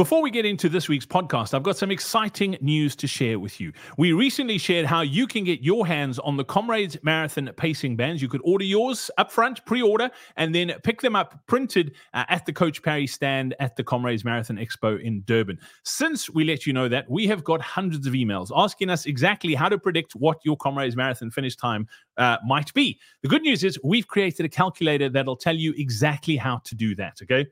Before we get into this week's podcast, I've got some exciting news to share with you. We recently shared how you can get your hands on the Comrades Marathon pacing bands. You could order yours upfront, pre order, and then pick them up printed uh, at the Coach Parry stand at the Comrades Marathon Expo in Durban. Since we let you know that, we have got hundreds of emails asking us exactly how to predict what your Comrades Marathon finish time uh, might be. The good news is we've created a calculator that'll tell you exactly how to do that, okay?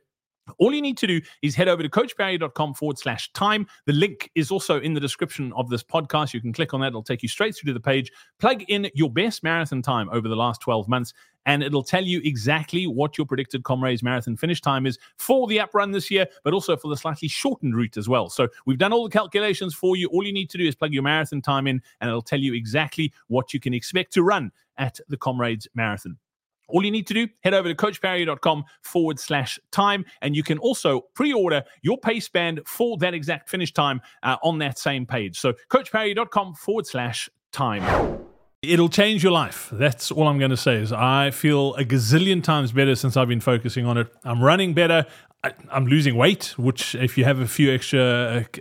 All you need to do is head over to coachparry.com forward slash time. The link is also in the description of this podcast. You can click on that, it'll take you straight through to the page. Plug in your best marathon time over the last 12 months, and it'll tell you exactly what your predicted Comrades marathon finish time is for the up run this year, but also for the slightly shortened route as well. So we've done all the calculations for you. All you need to do is plug your marathon time in, and it'll tell you exactly what you can expect to run at the Comrades Marathon. All you need to do, head over to coachparry.com forward slash time, and you can also pre order your pace band for that exact finish time uh, on that same page. So, coachparry.com forward slash time. It'll change your life. That's all I'm going to say. Is I feel a gazillion times better since I've been focusing on it. I'm running better. I, am losing weight, which if you have a few extra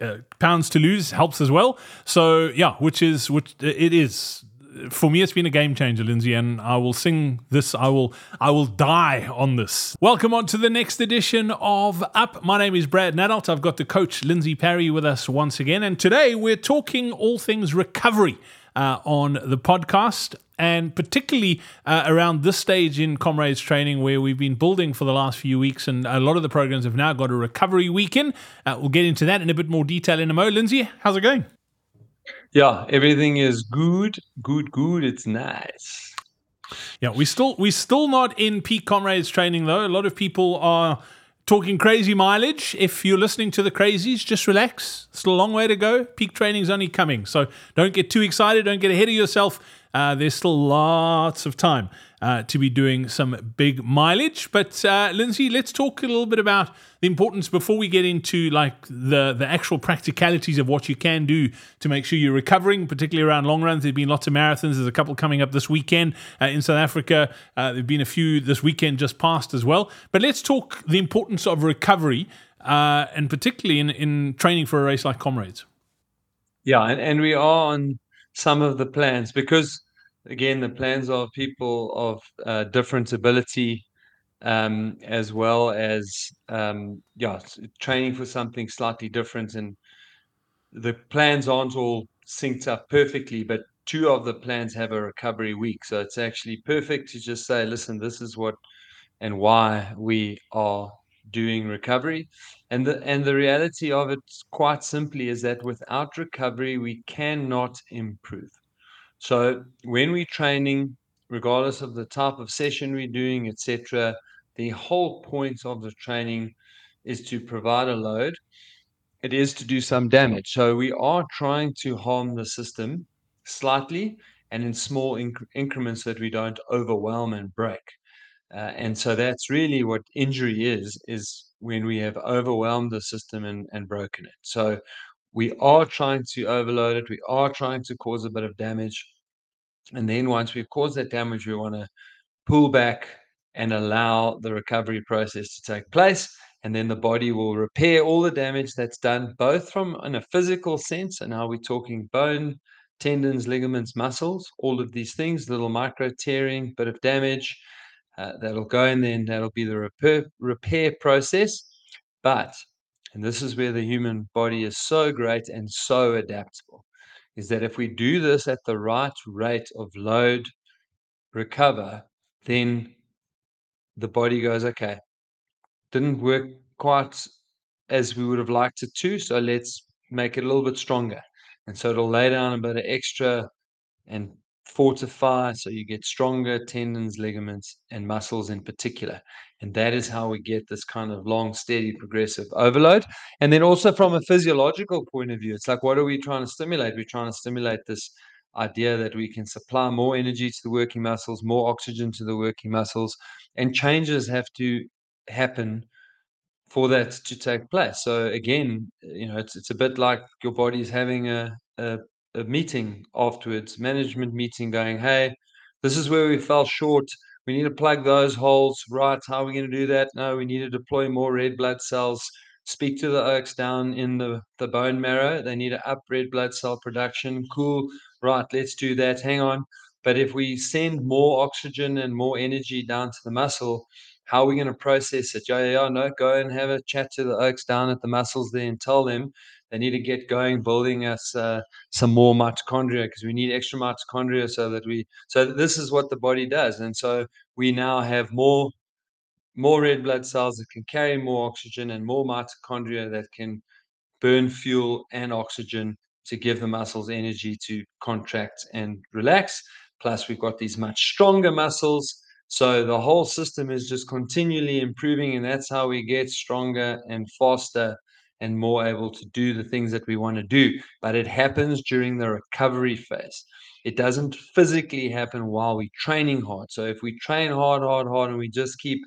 uh, uh, pounds to lose helps as well. So yeah, which is which it is for me, it's been a game changer, Lindsey, and I will sing this. I will, I will die on this. Welcome on to the next edition of Up. My name is Brad Nadauld. I've got the coach Lindsey Parry with us once again, and today we're talking all things recovery uh, on the podcast. And particularly uh, around this stage in Comrades training, where we've been building for the last few weeks, and a lot of the programs have now got a recovery weekend. Uh, we'll get into that in a bit more detail in a mo. Lindsey, how's it going? Yeah, everything is good, good, good. It's nice. Yeah, we still we still not in peak comrades training though. A lot of people are talking crazy mileage. If you're listening to the crazies, just relax. Still a long way to go. Peak training's only coming, so don't get too excited. Don't get ahead of yourself. Uh, there's still lots of time uh, to be doing some big mileage. But uh, Lindsey, let's talk a little bit about the importance before we get into like the the actual practicalities of what you can do to make sure you're recovering, particularly around long runs. There've been lots of marathons. There's a couple coming up this weekend uh, in South Africa. Uh, there've been a few this weekend just passed as well. But let's talk the importance of recovery, uh, and particularly in in training for a race like Comrades. Yeah, and, and we are on some of the plans because again the plans of people of uh, different ability um, as well as um, yeah training for something slightly different and the plans aren't all synced up perfectly but two of the plans have a recovery week. So it's actually perfect to just say listen this is what and why we are doing recovery and the and the reality of it quite simply is that without recovery we cannot improve so when we're training, regardless of the type of session we're doing, etc., the whole point of the training is to provide a load. It is to do some damage. So we are trying to harm the system slightly and in small inc- increments that we don't overwhelm and break. Uh, and so that's really what injury is, is when we have overwhelmed the system and, and broken it. So we are trying to overload it. We are trying to cause a bit of damage. And then once we've caused that damage, we want to pull back and allow the recovery process to take place. And then the body will repair all the damage that's done, both from in a physical sense, and now we're talking bone, tendons, ligaments, muscles, all of these things, little micro tearing, bit of damage. Uh, that'll go in there, and that'll be the repair, repair process. But and this is where the human body is so great and so adaptable, is that if we do this at the right rate of load, recover, then the body goes, okay, didn't work quite as we would have liked it to, so let's make it a little bit stronger. And so it'll lay down a bit of extra and fortify so you get stronger tendons, ligaments, and muscles in particular. And that is how we get this kind of long, steady, progressive overload. And then also from a physiological point of view, it's like, what are we trying to stimulate? We're trying to stimulate this idea that we can supply more energy to the working muscles, more oxygen to the working muscles, and changes have to happen for that to take place. So again, you know, it's it's a bit like your body is having a, a a meeting afterwards, management meeting, going, "Hey, this is where we fell short. We need to plug those holes. Right? How are we going to do that? No, we need to deploy more red blood cells speak to the oaks down in the, the bone marrow. They need to up red blood cell production. Cool. Right, let's do that. Hang on. But if we send more oxygen and more energy down to the muscle, how are we going to process it? Yeah, yeah, no, go and have a chat to the oaks down at the muscles there and tell them they need to get going building us uh, some more mitochondria because we need extra mitochondria so that we so this is what the body does. And so we now have more more red blood cells that can carry more oxygen and more mitochondria that can burn fuel and oxygen to give the muscles energy to contract and relax. Plus we've got these much stronger muscles. So the whole system is just continually improving and that's how we get stronger and faster and more able to do the things that we want to do. But it happens during the recovery phase. It doesn't physically happen while we're training hard. So if we train hard, hard, hard, and we just keep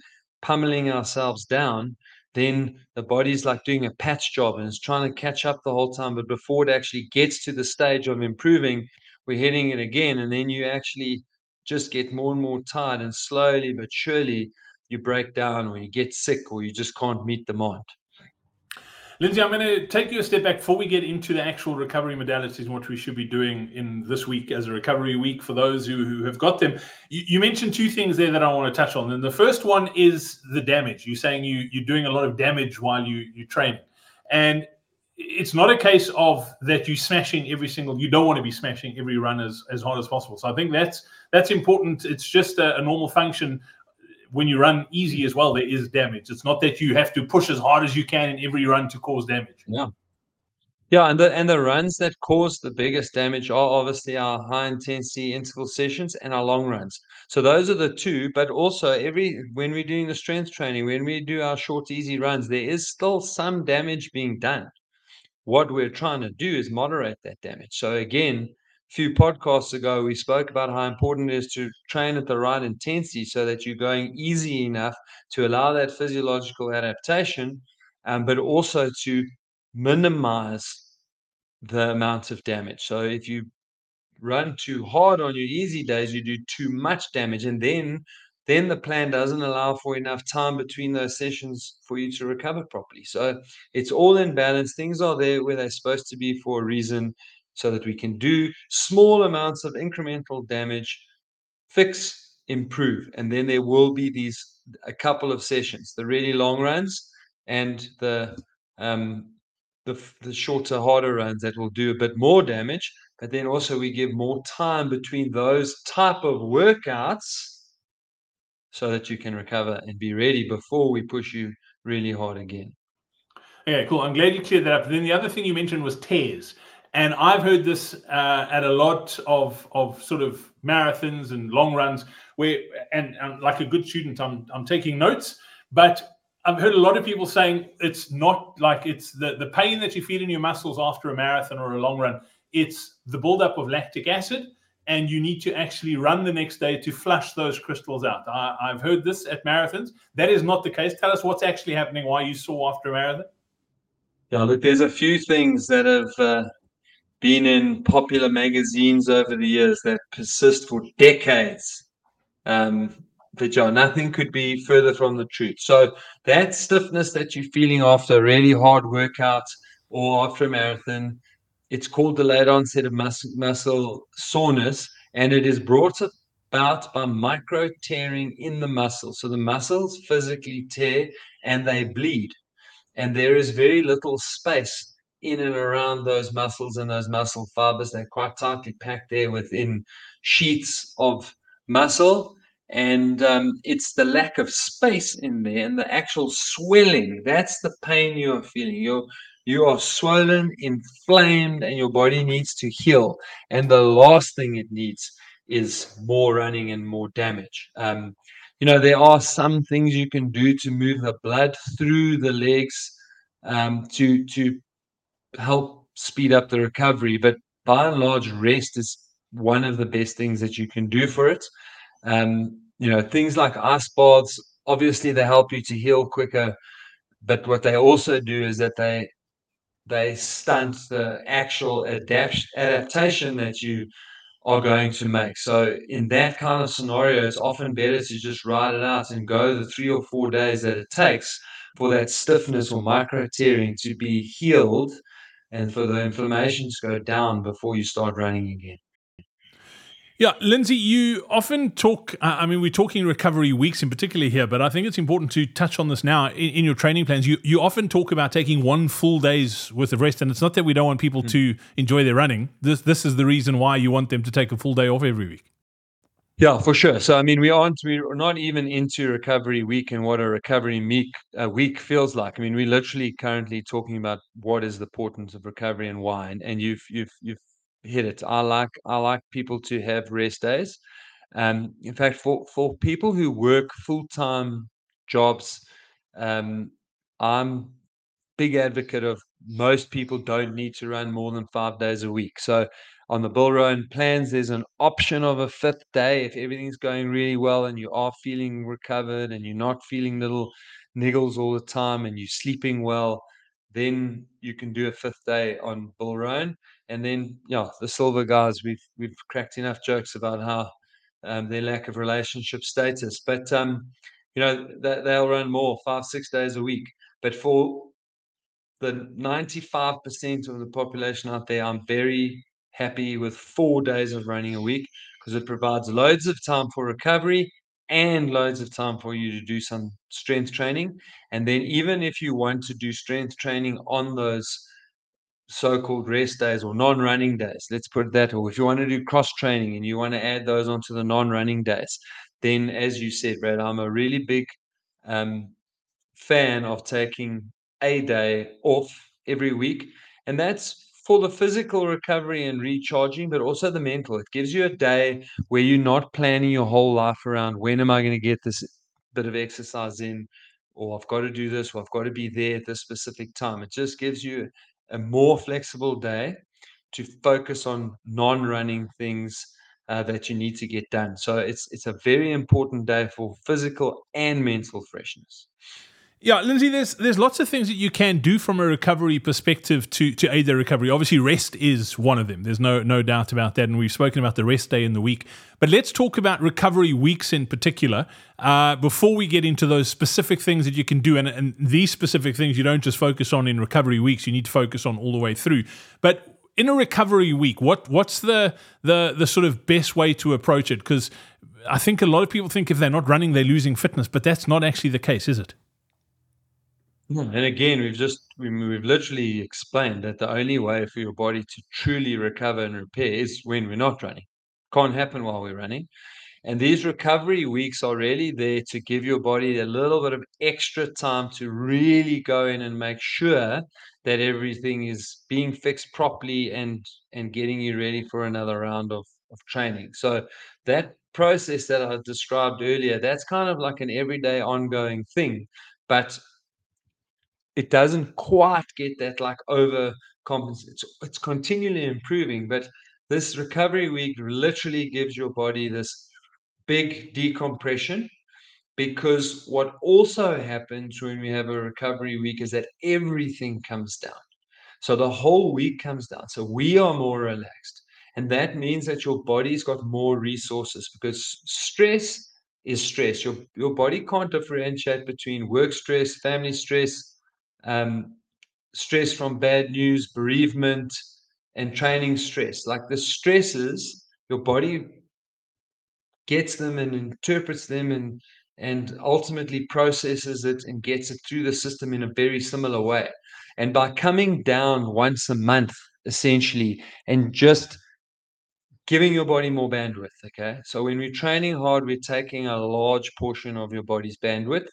pummeling ourselves down, then the body's like doing a patch job and it's trying to catch up the whole time. But before it actually gets to the stage of improving, we're hitting it again. And then you actually just get more and more tired. And slowly but surely, you break down or you get sick or you just can't meet the demand. Lindsey, I'm going to take you a step back before we get into the actual recovery modalities and what we should be doing in this week as a recovery week for those who, who have got them. You, you mentioned two things there that I want to touch on. And the first one is the damage. You're saying you, you're doing a lot of damage while you, you train. And it's not a case of that you smashing every single you don't want to be smashing every run as, as hard as possible so i think that's that's important it's just a, a normal function when you run easy as well, there is damage. It's not that you have to push as hard as you can in every run to cause damage. Yeah. Yeah, and the and the runs that cause the biggest damage are obviously our high intensity interval sessions and our long runs. So those are the two. But also every when we're doing the strength training, when we do our short easy runs, there is still some damage being done. What we're trying to do is moderate that damage. So again, few podcasts ago, we spoke about how important it is to train at the right intensity so that you're going easy enough to allow that physiological adaptation, um, but also to minimize the amount of damage. So if you run too hard on your easy days, you do too much damage, and then then the plan doesn't allow for enough time between those sessions for you to recover properly. So it's all in balance. Things are there where they're supposed to be for a reason so that we can do small amounts of incremental damage, fix, improve. And then there will be these a couple of sessions, the really long runs and the um, the, the shorter, harder runs that will do a bit more damage. But then also we give more time between those type of workouts so that you can recover and be ready before we push you really hard again. Okay, cool. I'm glad you cleared that up. Then the other thing you mentioned was tears. And I've heard this uh, at a lot of of sort of marathons and long runs where, and, and like a good student, I'm I'm taking notes, but I've heard a lot of people saying it's not like it's the, the pain that you feel in your muscles after a marathon or a long run. It's the buildup of lactic acid, and you need to actually run the next day to flush those crystals out. I, have heard this at marathons. That is not the case. Tell us what's actually happening, why you saw after a marathon. Yeah, look, there's a few things that have uh, been in popular magazines over the years that persist for decades. Um, yeah, nothing could be further from the truth. So that stiffness that you're feeling after a really hard workout or after a marathon, it's called delayed onset of muscle, muscle soreness, and it is brought about by micro tearing in the muscle. So the muscles physically tear and they bleed, and there is very little space in and around those muscles and those muscle fibers. They're quite tightly packed there within sheets of muscle. And um, it's the lack of space in there and the actual swelling. That's the pain you are feeling. You're you are swollen, inflamed, and your body needs to heal. And the last thing it needs is more running and more damage. Um, you know, there are some things you can do to move the blood through the legs um, to to help speed up the recovery. But by and large, rest is one of the best things that you can do for it. Um, you know, things like ice baths, obviously they help you to heal quicker. But what they also do is that they they stunt the actual adapt- adaptation that you are going to make. So in that kind of scenario, it's often better to just ride it out and go the three or four days that it takes for that stiffness or micro tearing to be healed and for the inflammation to go down before you start running again. Yeah, Lindsey, you often talk. Uh, I mean, we're talking recovery weeks in particular here, but I think it's important to touch on this now in, in, your training plans. You you often talk about taking one full day's worth of rest, and it's not that we don't want people mm. to enjoy their running. This this is the reason why you want them to take a full day off every week. Yeah, for sure. So I mean, we aren't we're not even into recovery week and what a recovery week a week feels like. I mean, we're literally currently talking about what is the importance of recovery and why. And, and you've you've you've hit it. I like I like people to have rest days. Um, in fact, for for people who work full time jobs, um, I'm big advocate of most people don't need to run more than five days a week. So on the Bill Rowan plans, there's an option of a fifth day if everything's going really well and you are feeling recovered and you're not feeling little niggles all the time and you're sleeping well. Then you can do a fifth day on Bill Rowan and then yeah, the silver guys, we've we've cracked enough jokes about how um, their lack of relationship status, but um, you know they, they'll run more five six days a week. But for the 95% of the population out there, I'm very happy with four days of running a week because it provides loads of time for recovery and loads of time for you to do some strength training. And then, even if you want to do strength training on those so-called rest days or non-running days let's put it that or if you want to do cross training and you want to add those onto the non-running days then as you said brad i'm a really big um, fan of taking a day off every week and that's for the physical recovery and recharging but also the mental it gives you a day where you're not planning your whole life around when am i going to get this bit of exercise in or I've got to do this, or I've got to be there at this specific time. It just gives you a more flexible day to focus on non-running things uh, that you need to get done. So it's it's a very important day for physical and mental freshness. Yeah, Lindsey, there's there's lots of things that you can do from a recovery perspective to to aid their recovery. Obviously, rest is one of them. There's no no doubt about that, and we've spoken about the rest day in the week. But let's talk about recovery weeks in particular. Uh, before we get into those specific things that you can do, and, and these specific things you don't just focus on in recovery weeks, you need to focus on all the way through. But in a recovery week, what what's the the the sort of best way to approach it? Because I think a lot of people think if they're not running, they're losing fitness, but that's not actually the case, is it? And again, we've just we've literally explained that the only way for your body to truly recover and repair is when we're not running. Can't happen while we're running. And these recovery weeks are really there to give your body a little bit of extra time to really go in and make sure that everything is being fixed properly and and getting you ready for another round of, of training. So that process that I described earlier, that's kind of like an everyday ongoing thing. But it doesn't quite get that like over compensate. It's, it's continually improving, but this recovery week literally gives your body this big decompression because what also happens when we have a recovery week is that everything comes down. So the whole week comes down. So we are more relaxed. And that means that your body's got more resources because stress is stress. Your, your body can't differentiate between work stress, family stress, um, stress from bad news, bereavement, and training stress. Like the stresses, your body gets them and interprets them and and ultimately processes it and gets it through the system in a very similar way. And by coming down once a month, essentially, and just giving your body more bandwidth. Okay. So when we're training hard, we're taking a large portion of your body's bandwidth.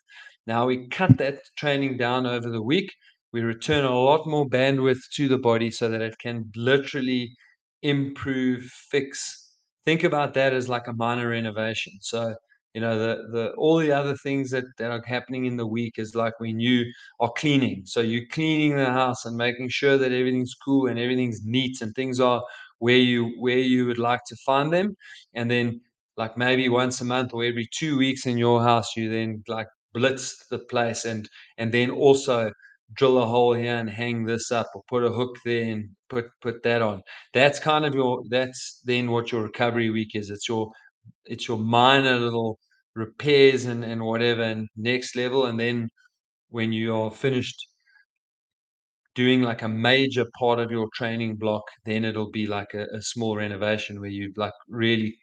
Now we cut that training down over the week. We return a lot more bandwidth to the body so that it can literally improve, fix. Think about that as like a minor renovation. So, you know, the the all the other things that, that are happening in the week is like when you are cleaning. So you're cleaning the house and making sure that everything's cool and everything's neat and things are where you where you would like to find them. And then like maybe once a month or every two weeks in your house, you then like blitz the place and and then also drill a hole here and hang this up or put a hook there and put put that on. That's kind of your that's then what your recovery week is. It's your it's your minor little repairs and and whatever and next level. And then when you are finished doing like a major part of your training block, then it'll be like a, a small renovation where you like really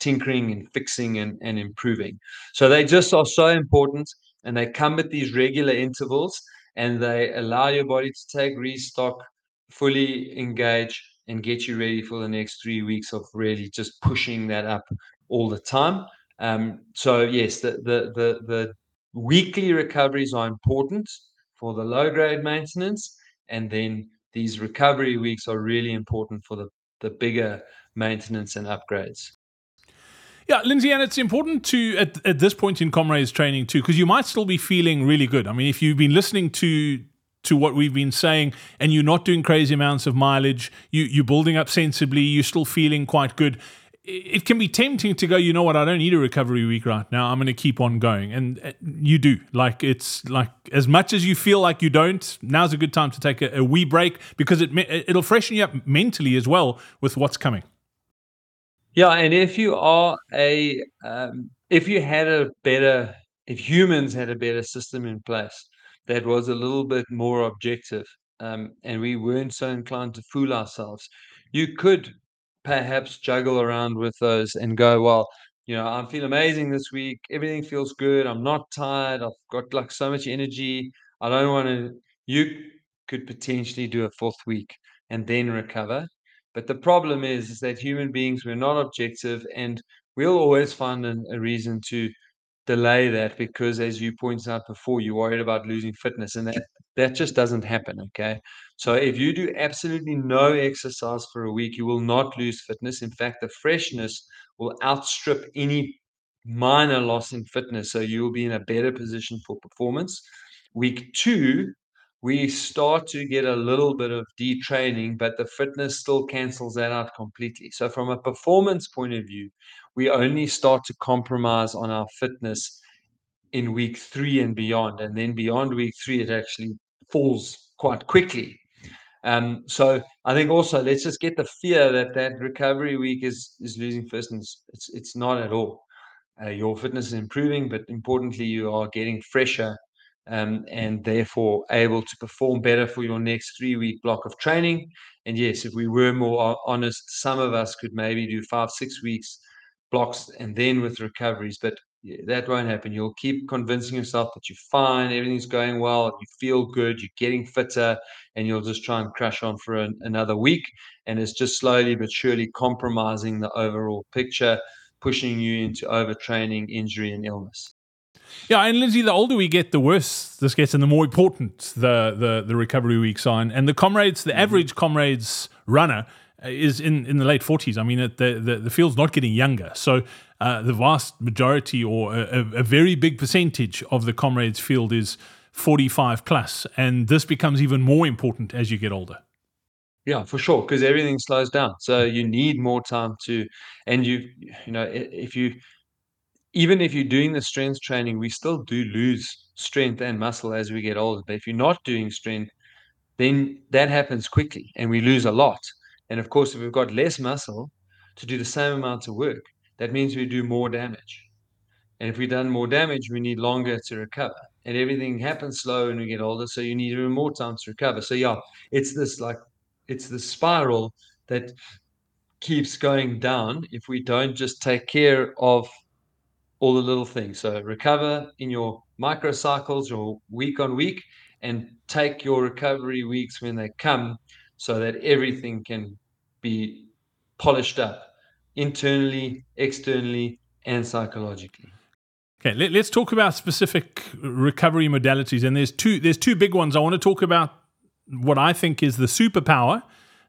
tinkering and fixing and, and improving. So they just are so important and they come at these regular intervals and they allow your body to take restock, fully engage, and get you ready for the next three weeks of really just pushing that up all the time. Um, so yes, the, the the the weekly recoveries are important for the low grade maintenance, and then these recovery weeks are really important for the the bigger maintenance and upgrades. Yeah, Lindsey, and it's important to at, at this point in comrades training too, because you might still be feeling really good. I mean, if you've been listening to to what we've been saying and you're not doing crazy amounts of mileage, you you're building up sensibly, you're still feeling quite good. It can be tempting to go, you know what, I don't need a recovery week right now. I'm going to keep on going. And uh, you do. Like, it's like as much as you feel like you don't, now's a good time to take a, a wee break because it, it'll freshen you up mentally as well with what's coming. Yeah, and if you are a, um, if you had a better, if humans had a better system in place that was a little bit more objective, um, and we weren't so inclined to fool ourselves, you could perhaps juggle around with those and go, well, you know, I feel amazing this week. Everything feels good. I'm not tired. I've got like so much energy. I don't want to. You could potentially do a fourth week and then recover. But the problem is, is that human beings, we're not objective and we'll always find an, a reason to delay that because as you pointed out before, you're worried about losing fitness and that, that just doesn't happen. Okay. So if you do absolutely no exercise for a week, you will not lose fitness. In fact, the freshness will outstrip any minor loss in fitness. So you will be in a better position for performance. Week two, we start to get a little bit of detraining, but the fitness still cancels that out completely. So, from a performance point of view, we only start to compromise on our fitness in week three and beyond. And then beyond week three, it actually falls quite quickly. Um, so I think also let's just get the fear that that recovery week is is losing fitness. It's it's not at all. Uh, your fitness is improving, but importantly, you are getting fresher um, and therefore able to perform better for your next three week block of training. And yes, if we were more honest, some of us could maybe do five, six weeks blocks and then with recoveries, but that won't happen. You'll keep convincing yourself that you're fine, everything's going well, you feel good, you're getting fitter, and you'll just try and crash on for an, another week. And it's just slowly but surely compromising the overall picture, pushing you into overtraining, injury, and illness. Yeah, and Lindsey, the older we get, the worse this gets, and the more important the the, the recovery weeks are. And the comrades, the mm-hmm. average comrades runner is in, in the late forties. I mean, the, the the field's not getting younger, so uh, the vast majority, or a, a, very big percentage of the comrades field is forty five plus, and this becomes even more important as you get older. Yeah, for sure, because everything slows down. So you need more time to, and you, you know, if you even if you're doing the strength training, we still do lose strength and muscle as we get older. But if you're not doing strength, then that happens quickly and we lose a lot. And of course, if we've got less muscle to do the same amount of work, that means we do more damage. And if we've done more damage, we need longer to recover. And everything happens slow and we get older, so you need even more time to recover. So yeah, it's this like it's the spiral that keeps going down if we don't just take care of all the little things. So recover in your microcycles or week on week and take your recovery weeks when they come so that everything can be polished up internally, externally, and psychologically. Okay, let, us talk about specific recovery modalities. And there's two there's two big ones. I want to talk about what I think is the superpower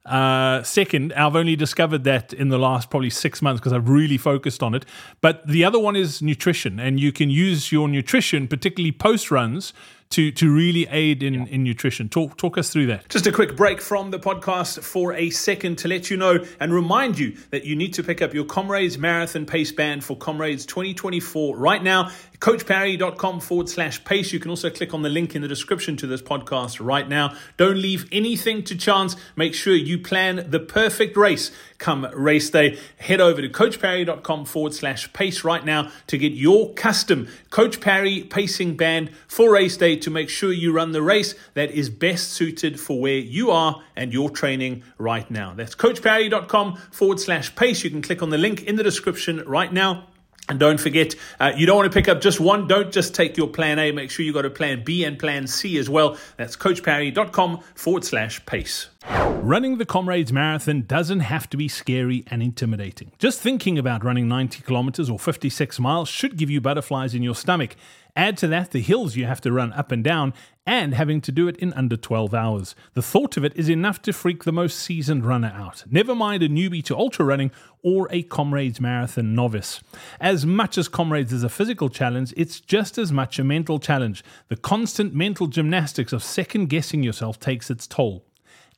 uh, second, I've only discovered that in the last probably six months because I've really focused on it. But the other one is nutrition, and you can use your nutrition, particularly post runs, to to really aid in, yeah. in nutrition. Talk talk us through that. Just a quick break from the podcast for a second to let you know and remind you that you need to pick up your Comrades Marathon Pace Band for Comrades 2024 right now. CoachParry.com forward slash pace. You can also click on the link in the description to this podcast right now. Don't leave anything to chance. Make sure you plan the perfect race come race day. Head over to CoachParry.com forward slash pace right now to get your custom Coach Parry pacing band for race day to make sure you run the race that is best suited for where you are and your training right now. That's coachparry.com forward slash pace. You can click on the link in the description right now. And don't forget, uh, you don't want to pick up just one. Don't just take your plan A. Make sure you got a plan B and plan C as well. That's coachparry.com forward slash pace. Running the Comrades Marathon doesn't have to be scary and intimidating. Just thinking about running 90 kilometers or 56 miles should give you butterflies in your stomach. Add to that the hills you have to run up and down, and having to do it in under 12 hours. The thought of it is enough to freak the most seasoned runner out, never mind a newbie to ultra running or a Comrades Marathon novice. As much as Comrades is a physical challenge, it's just as much a mental challenge. The constant mental gymnastics of second guessing yourself takes its toll.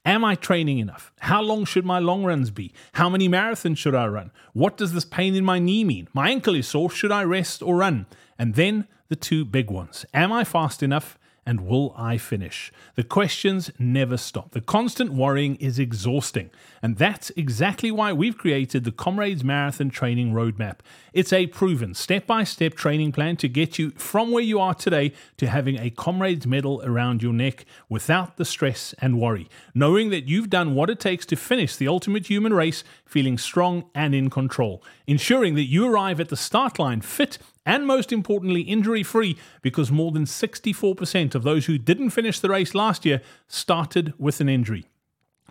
Am I training enough? How long should my long runs be? How many marathons should I run? What does this pain in my knee mean? My ankle is sore. Should I rest or run? And then the two big ones Am I fast enough? And will I finish? The questions never stop. The constant worrying is exhausting. And that's exactly why we've created the Comrades Marathon Training Roadmap. It's a proven step by step training plan to get you from where you are today to having a Comrades medal around your neck without the stress and worry, knowing that you've done what it takes to finish the ultimate human race feeling strong and in control, ensuring that you arrive at the start line fit and most importantly, injury free because more than 64% of those who didn't finish the race last year started with an injury.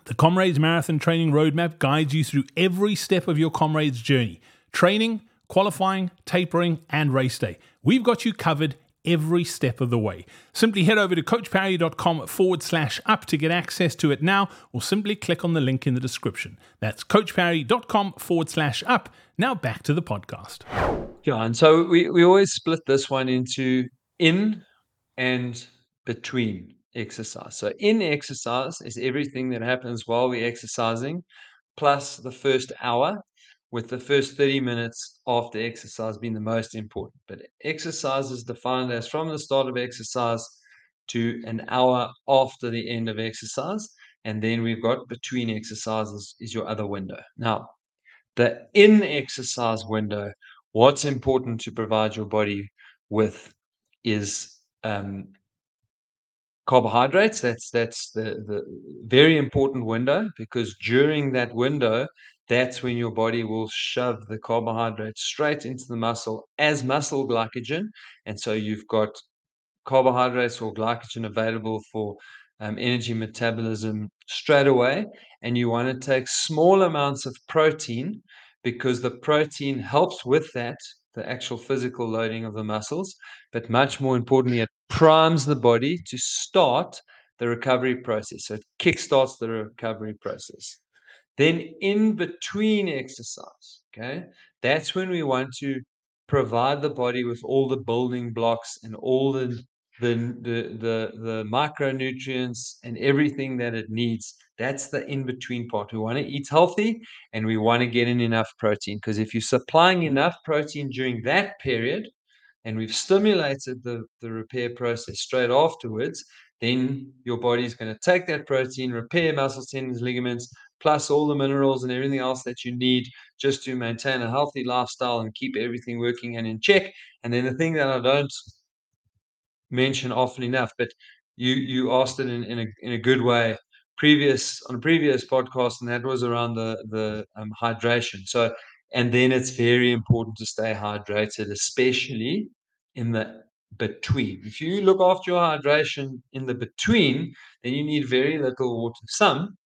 The Comrades Marathon Training Roadmap guides you through every step of your Comrades journey training, qualifying, tapering, and race day. We've got you covered every step of the way. Simply head over to coachparry.com forward slash up to get access to it now, or simply click on the link in the description. That's coachparry.com forward slash up. Now back to the podcast. Yeah, and so we, we always split this one into in and between exercise. So in exercise is everything that happens while we're exercising, plus the first hour with the first 30 minutes after exercise being the most important. But exercise is defined as from the start of exercise to an hour after the end of exercise. And then we've got between exercises is your other window. Now, the in exercise window, what's important to provide your body with is um, carbohydrates. That's that's the, the very important window because during that window, that's when your body will shove the carbohydrates straight into the muscle as muscle glycogen. And so you've got carbohydrates or glycogen available for um, energy metabolism straight away. And you want to take small amounts of protein because the protein helps with that, the actual physical loading of the muscles. But much more importantly, it primes the body to start the recovery process. So it kickstarts the recovery process. Then in between exercise, okay, that's when we want to provide the body with all the building blocks and all the the the the, the micronutrients and everything that it needs. That's the in between part. We want to eat healthy and we want to get in enough protein because if you're supplying enough protein during that period and we've stimulated the, the repair process straight afterwards, then your body is going to take that protein, repair muscles, tendons, ligaments, plus all the minerals and everything else that you need just to maintain a healthy lifestyle and keep everything working and in check. And then the thing that I don't mention often enough, but you you asked it in, in a in a good way previous on a previous podcast, and that was around the the um, hydration. So and then it's very important to stay hydrated, especially in the between. If you look after your hydration in the between, then you need very little water. Some,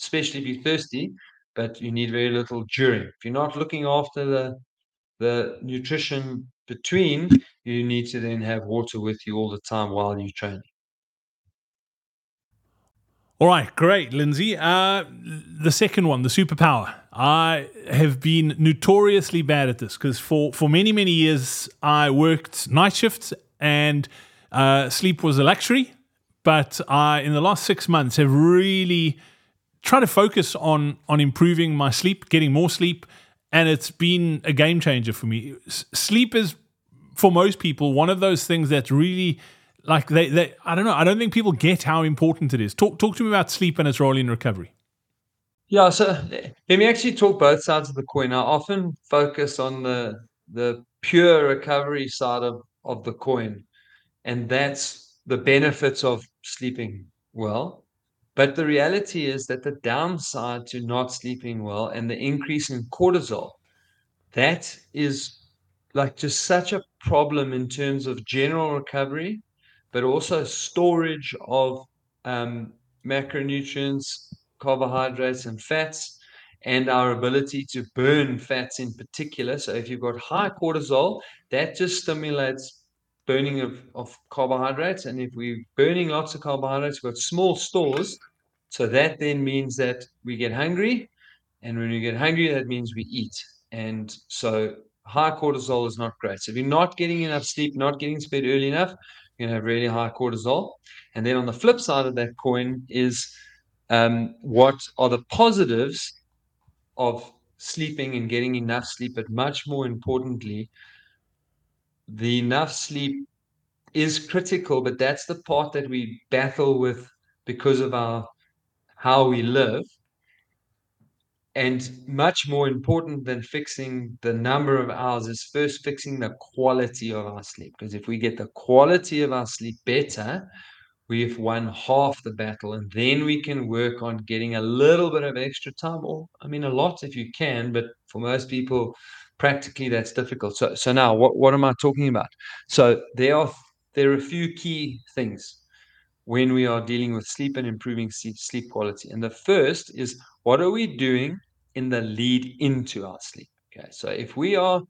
especially if you're thirsty, but you need very little during. If you're not looking after the the nutrition between, you need to then have water with you all the time while you're training. All right, great, Lindsey. Uh, the second one, the superpower. I have been notoriously bad at this because for, for many, many years I worked night shifts and uh, sleep was a luxury. But I, in the last six months, have really try to focus on on improving my sleep, getting more sleep, and it's been a game changer for me. S- sleep is for most people one of those things that's really like they, they I don't know, I don't think people get how important it is. Talk talk to me about sleep and its role in recovery. Yeah, so let me actually talk both sides of the coin. I often focus on the the pure recovery side of, of the coin. And that's the benefits of sleeping well. But the reality is that the downside to not sleeping well and the increase in cortisol, that is like just such a problem in terms of general recovery, but also storage of um, macronutrients, carbohydrates, and fats, and our ability to burn fats in particular. So, if you've got high cortisol, that just stimulates burning of, of carbohydrates. And if we're burning lots of carbohydrates, we've got small stores. So, that then means that we get hungry. And when we get hungry, that means we eat. And so, high cortisol is not great. So, if you're not getting enough sleep, not getting to bed early enough, you're going to have really high cortisol. And then on the flip side of that coin is um, what are the positives of sleeping and getting enough sleep, but much more importantly, the enough sleep is critical, but that's the part that we battle with because of our how we live. And much more important than fixing the number of hours is first fixing the quality of our sleep. Because if we get the quality of our sleep better, we've won half the battle and then we can work on getting a little bit of extra time or i mean a lot if you can but for most people practically that's difficult. So so now what, what am i talking about? So there are there are a few key things when we are dealing with sleep and improving sleep, sleep quality. And the first is what are we doing in the lead into our sleep? Okay so if we are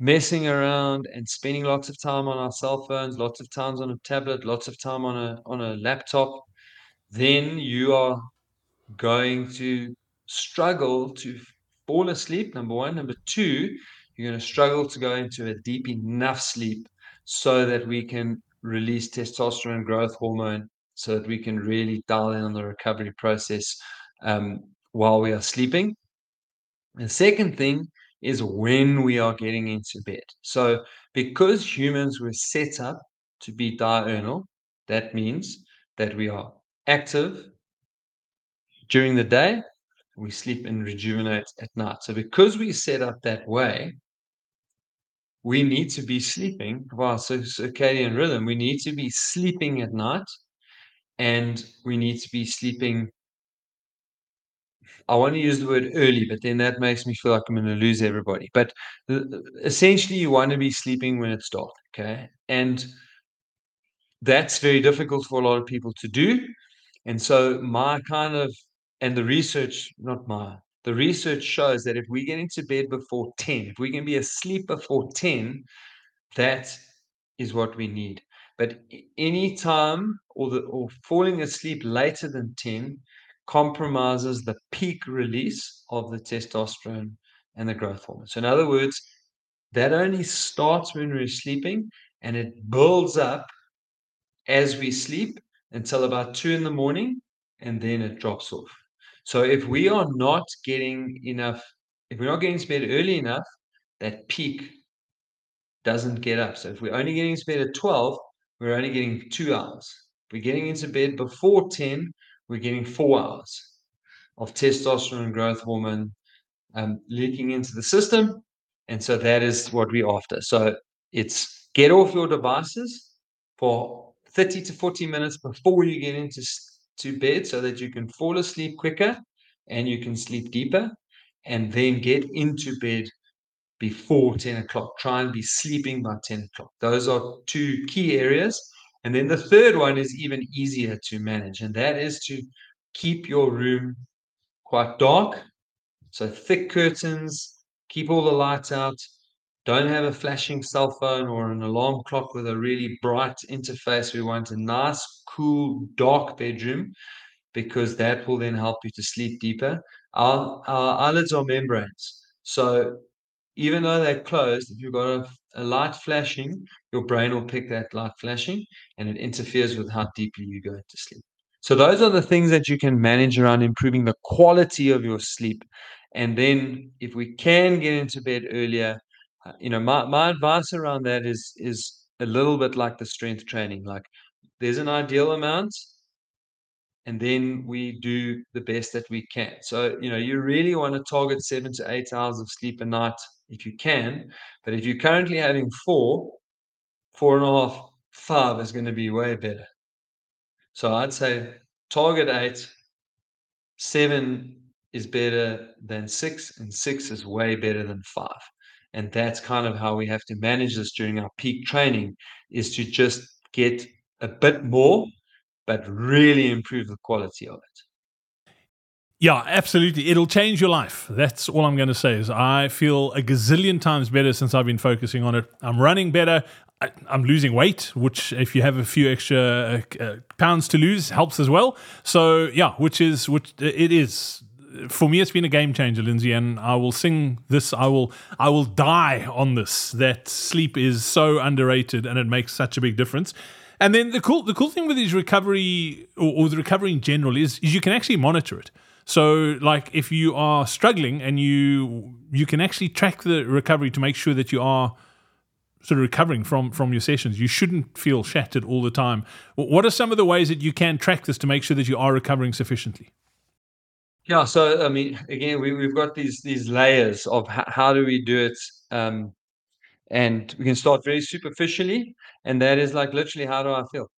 messing around and spending lots of time on our cell phones, lots of times on a tablet, lots of time on a on a laptop, then you are going to struggle to fall asleep. Number one, number two, you're going to struggle to go into a deep enough sleep so that we can release testosterone growth hormone, so that we can really dial in on the recovery process um, while we are sleeping. The second thing is when we are getting into bed. So, because humans were set up to be diurnal, that means that we are active during the day, we sleep and rejuvenate at night. So, because we set up that way, we need to be sleeping while circadian rhythm. We need to be sleeping at night and we need to be sleeping I want to use the word early, but then that makes me feel like I'm going to lose everybody. But uh, essentially, you want to be sleeping when it's dark. Okay. And that's very difficult for a lot of people to do. And so, my kind of, and the research, not my, the research shows that if we get into bed before 10, if we can be asleep before 10, that is what we need. But any time or the or falling asleep later than 10 compromises the peak release of the testosterone and the growth hormone. So, in other words, that only starts when we're sleeping and it builds up as we sleep until about two in the morning and then it drops off. So, if we are not getting enough, if we're not getting to bed early enough, that peak doesn't get up. So, if we're only getting to bed at 12, we're only getting two hours. If we're getting into bed before 10, we're getting four hours of testosterone growth hormone um, leaking into the system. And so that is what we're after. So it's get off your devices for 30 to 40 minutes before you get into to bed so that you can fall asleep quicker and you can sleep deeper and then get into bed before 10 o'clock. Try and be sleeping by 10 o'clock. Those are two key areas. And then the third one is even easier to manage, and that is to keep your room quite dark. So thick curtains, keep all the lights out. Don't have a flashing cell phone or an alarm clock with a really bright interface. We want a nice, cool, dark bedroom because that will then help you to sleep deeper. Our, our eyelids are membranes. So even though they're closed, if you've got a, a, light flashing, your brain will pick that light flashing and it interferes with how deeply you go to sleep. So, those are the things that you can manage around improving the quality of your sleep. And then, if we can get into bed earlier, Uh, you know, my, my advice around that is is a little bit like the strength training. Like, there's an ideal amount, and then we do the best that we can. So, you know, you really want to target seven to eight hours of sleep a night if you can. But if you're currently having four, four and a half, five is going to be way better. So I'd say target eight, seven is better than six, and six is way better than five. And that's kind of how we have to manage this during our peak training is to just get a bit more, but really improve the quality of it. Yeah, absolutely. It'll change your life. That's all I'm going to say. Is I feel a gazillion times better since I've been focusing on it. I'm running better. I, am losing weight, which if you have a few extra uh, uh, pounds to lose helps as well. So yeah, which is which it is for me. It's been a game changer, Lindsey, and I will sing this. I will I will die on this. That sleep is so underrated, and it makes such a big difference. And then the cool the cool thing with these recovery or, or the recovery in general is, is you can actually monitor it. So, like, if you are struggling and you you can actually track the recovery to make sure that you are sort of recovering from from your sessions, you shouldn't feel shattered all the time. What are some of the ways that you can track this to make sure that you are recovering sufficiently? Yeah, so I mean, again, we, we've got these these layers of how, how do we do it, um, and we can start very superficially, and that is like literally, how do I feel?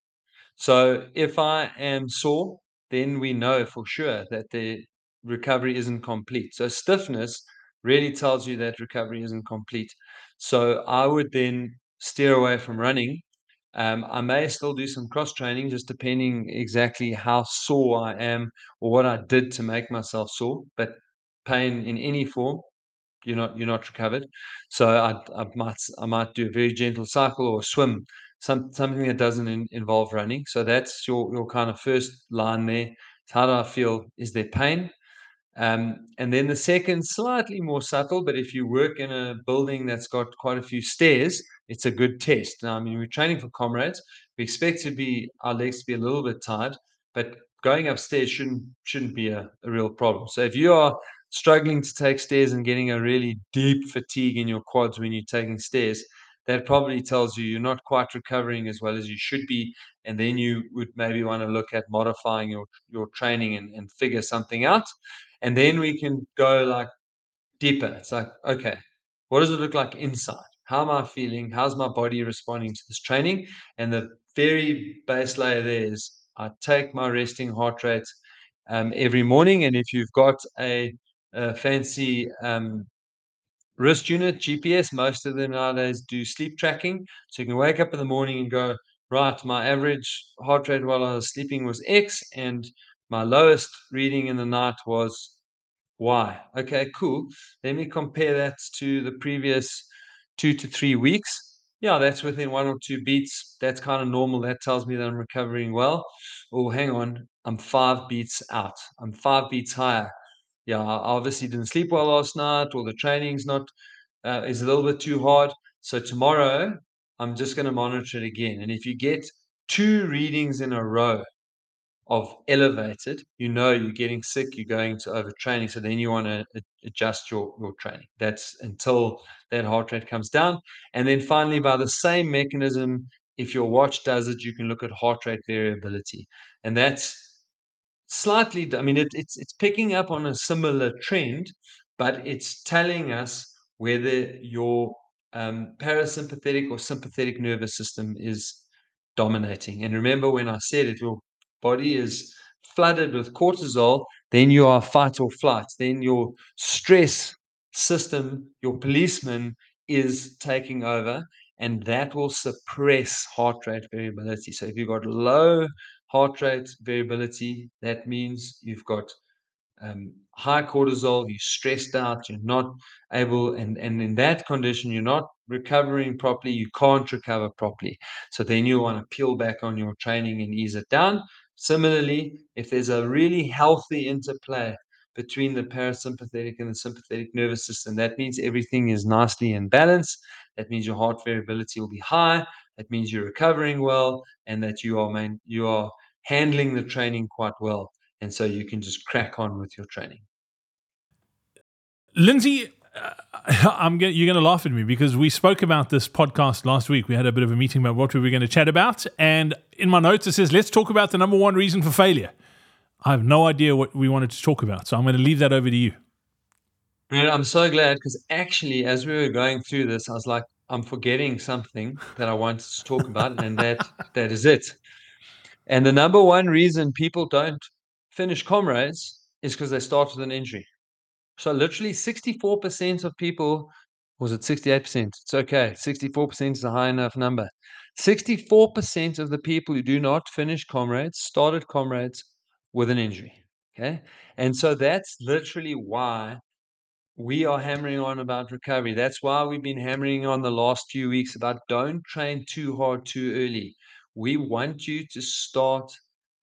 So if I am sore, then we know for sure that the recovery isn't complete. So stiffness really tells you that recovery isn't complete. So I would then steer away from running. Um, I may still do some cross training, just depending exactly how sore I am or what I did to make myself sore. But pain in any form, you're not you're not recovered. So I, I might I might do a very gentle cycle or swim some something that doesn't in, involve running. So that's your your kind of first line there. How do I feel? Is there pain? Um, and then the second, slightly more subtle, but if you work in a building that's got quite a few stairs, it's a good test. Now, I mean, we're training for comrades. We expect to be our legs to be a little bit tired, but going upstairs shouldn't shouldn't be a, a real problem. So if you are struggling to take stairs and getting a really deep fatigue in your quads when you're taking stairs, that probably tells you you're not quite recovering as well as you should be. And then you would maybe want to look at modifying your, your training and, and figure something out. And then we can go like deeper. It's like, okay, what does it look like inside? How am I feeling? How's my body responding to this training? And the very base layer there is I take my resting heart rate um, every morning. And if you've got a, a fancy um, wrist unit, GPS. Most of them nowadays do sleep tracking. So you can wake up in the morning and go, right, my average heart rate while I was sleeping was X, and my lowest reading in the night was Y. Okay, cool. Let me compare that to the previous two to three weeks. Yeah, that's within one or two beats. That's kind of normal. That tells me that I'm recovering well. Oh, hang on. I'm five beats out. I'm five beats higher yeah, I obviously didn't sleep well last night, or the training's not uh, is a little bit too hard. So tomorrow, I'm just going to monitor it again. And if you get two readings in a row of elevated, you know you're getting sick, you're going to overtraining. So then you want to adjust your, your training. That's until that heart rate comes down. And then finally, by the same mechanism, if your watch does it, you can look at heart rate variability. And that's slightly i mean it, it's it's picking up on a similar trend but it's telling us whether your um, parasympathetic or sympathetic nervous system is dominating and remember when i said it your body is flooded with cortisol then you are fight or flight then your stress system your policeman is taking over and that will suppress heart rate variability so if you've got low heart rate variability. That means you've got um, high cortisol, you're stressed out, you're not able, and, and in that condition, you're not recovering properly, you can't recover properly. So then you want to peel back on your training and ease it down. Similarly, if there's a really healthy interplay between the parasympathetic and the sympathetic nervous system, that means everything is nicely in balance. That means your heart variability will be high. That means you're recovering well, and that you are main, you are handling the training quite well. And so you can just crack on with your training. Lindsey, I'm get, you're going to laugh at me because we spoke about this podcast last week. We had a bit of a meeting about what we were going to chat about. And in my notes, it says, let's talk about the number one reason for failure. I have no idea what we wanted to talk about. So I'm going to leave that over to you. I'm so glad because actually, as we were going through this, I was like, I'm forgetting something that I wanted to talk about, and that that is it. And the number one reason people don't finish comrades is because they start with an injury. So literally 64% of people, was it 68%? It's okay. 64% is a high enough number. 64% of the people who do not finish comrades started comrades with an injury. Okay. And so that's literally why we are hammering on about recovery. That's why we've been hammering on the last few weeks about don't train too hard too early. We want you to start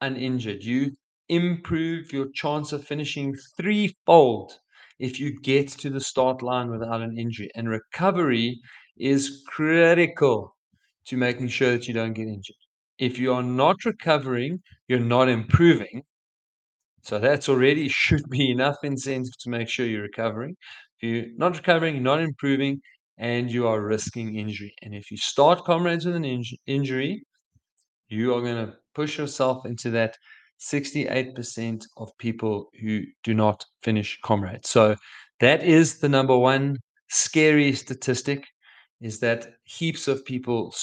uninjured. You improve your chance of finishing threefold if you get to the start line without an injury. And recovery is critical to making sure that you don't get injured. If you are not recovering, you're not improving. So that's already should be enough incentive to make sure you're recovering. If you're not recovering, you're not improving, and you are risking injury. And if you start comrades with an inj- injury, you are going to push yourself into that 68% of people who do not finish comrades. So that is the number one scary statistic is that heaps of people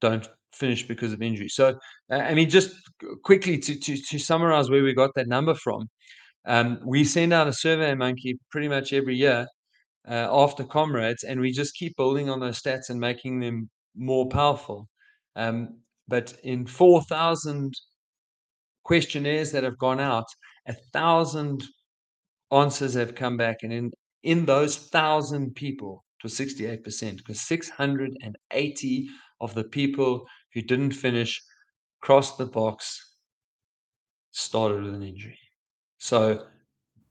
don't finish because of injury. So, I mean, just quickly to, to, to summarize where we got that number from, um, we send out a survey monkey pretty much every year uh, after comrades, and we just keep building on those stats and making them more powerful. Um, but in 4,000 questionnaires that have gone out, a thousand answers have come back, and in in those thousand people, it was 68%, because 680 of the people who didn't finish crossed the box started with an injury. So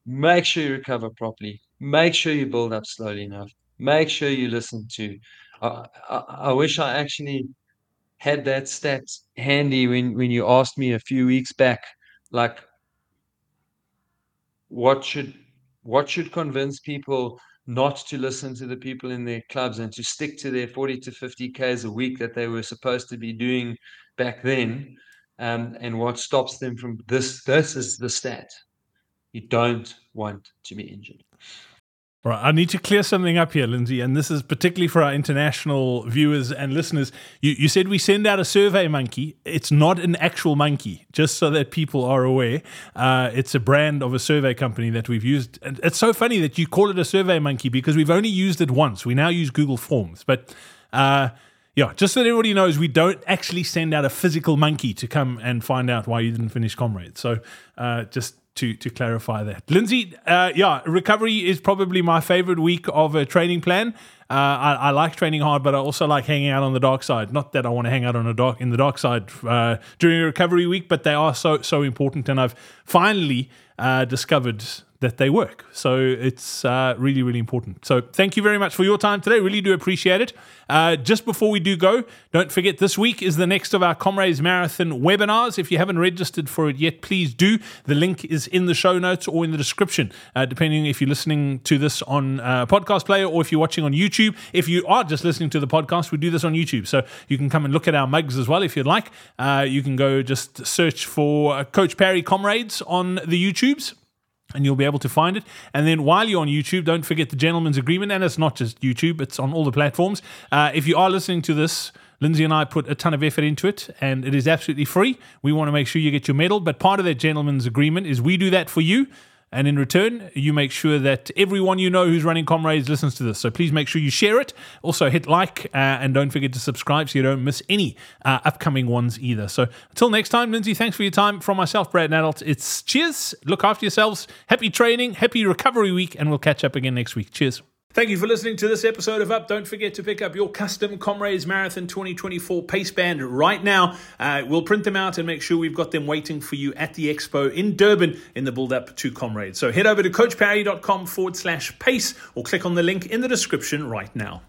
make sure you recover properly. Make sure you build up slowly enough. Make sure you listen to. I, I, I wish I actually had that stat handy when when you asked me a few weeks back, like what should what should convince people not to listen to the people in their clubs and to stick to their 40 to 50 Ks a week that they were supposed to be doing back then. Um, and what stops them from this, this is the stat. You don't want to be injured. Right, I need to clear something up here, Lindsey, and this is particularly for our international viewers and listeners. You, you said we send out a survey monkey. It's not an actual monkey, just so that people are aware. Uh, it's a brand of a survey company that we've used. And it's so funny that you call it a survey monkey because we've only used it once. We now use Google Forms, but. Uh, yeah, just so that everybody knows, we don't actually send out a physical monkey to come and find out why you didn't finish Comrade. So, uh, just to to clarify that. Lindsey, uh, yeah, recovery is probably my favorite week of a training plan. Uh, I, I, like training hard, but I also like hanging out on the dark side. Not that I want to hang out on a dark in the dark side uh, during a recovery week, but they are so so important, and I've finally uh, discovered that they work. So it's uh, really, really important. So thank you very much for your time today. Really do appreciate it. Uh, just before we do go, don't forget this week is the next of our Comrades Marathon webinars. If you haven't registered for it yet, please do. The link is in the show notes or in the description, uh, depending if you're listening to this on uh, podcast player or if you're watching on YouTube. If you are just listening to the podcast, we do this on YouTube. So you can come and look at our mugs as well if you'd like. Uh, you can go just search for Coach Parry Comrades on the YouTubes and you'll be able to find it. And then while you're on YouTube, don't forget the gentleman's agreement. And it's not just YouTube, it's on all the platforms. Uh, if you are listening to this, Lindsey and I put a ton of effort into it, and it is absolutely free. We want to make sure you get your medal, but part of that gentleman's agreement is we do that for you. And in return, you make sure that everyone you know who's running Comrades listens to this. So please make sure you share it. Also, hit like uh, and don't forget to subscribe so you don't miss any uh, upcoming ones either. So until next time, Lindsey, thanks for your time. From myself, Brad Nadauld, it's cheers. Look after yourselves. Happy training, happy recovery week, and we'll catch up again next week. Cheers. Thank you for listening to this episode of Up. Don't forget to pick up your custom Comrades Marathon 2024 pace band right now. Uh, we'll print them out and make sure we've got them waiting for you at the expo in Durban in the build up to Comrades. So head over to coachparry.com forward slash pace or click on the link in the description right now.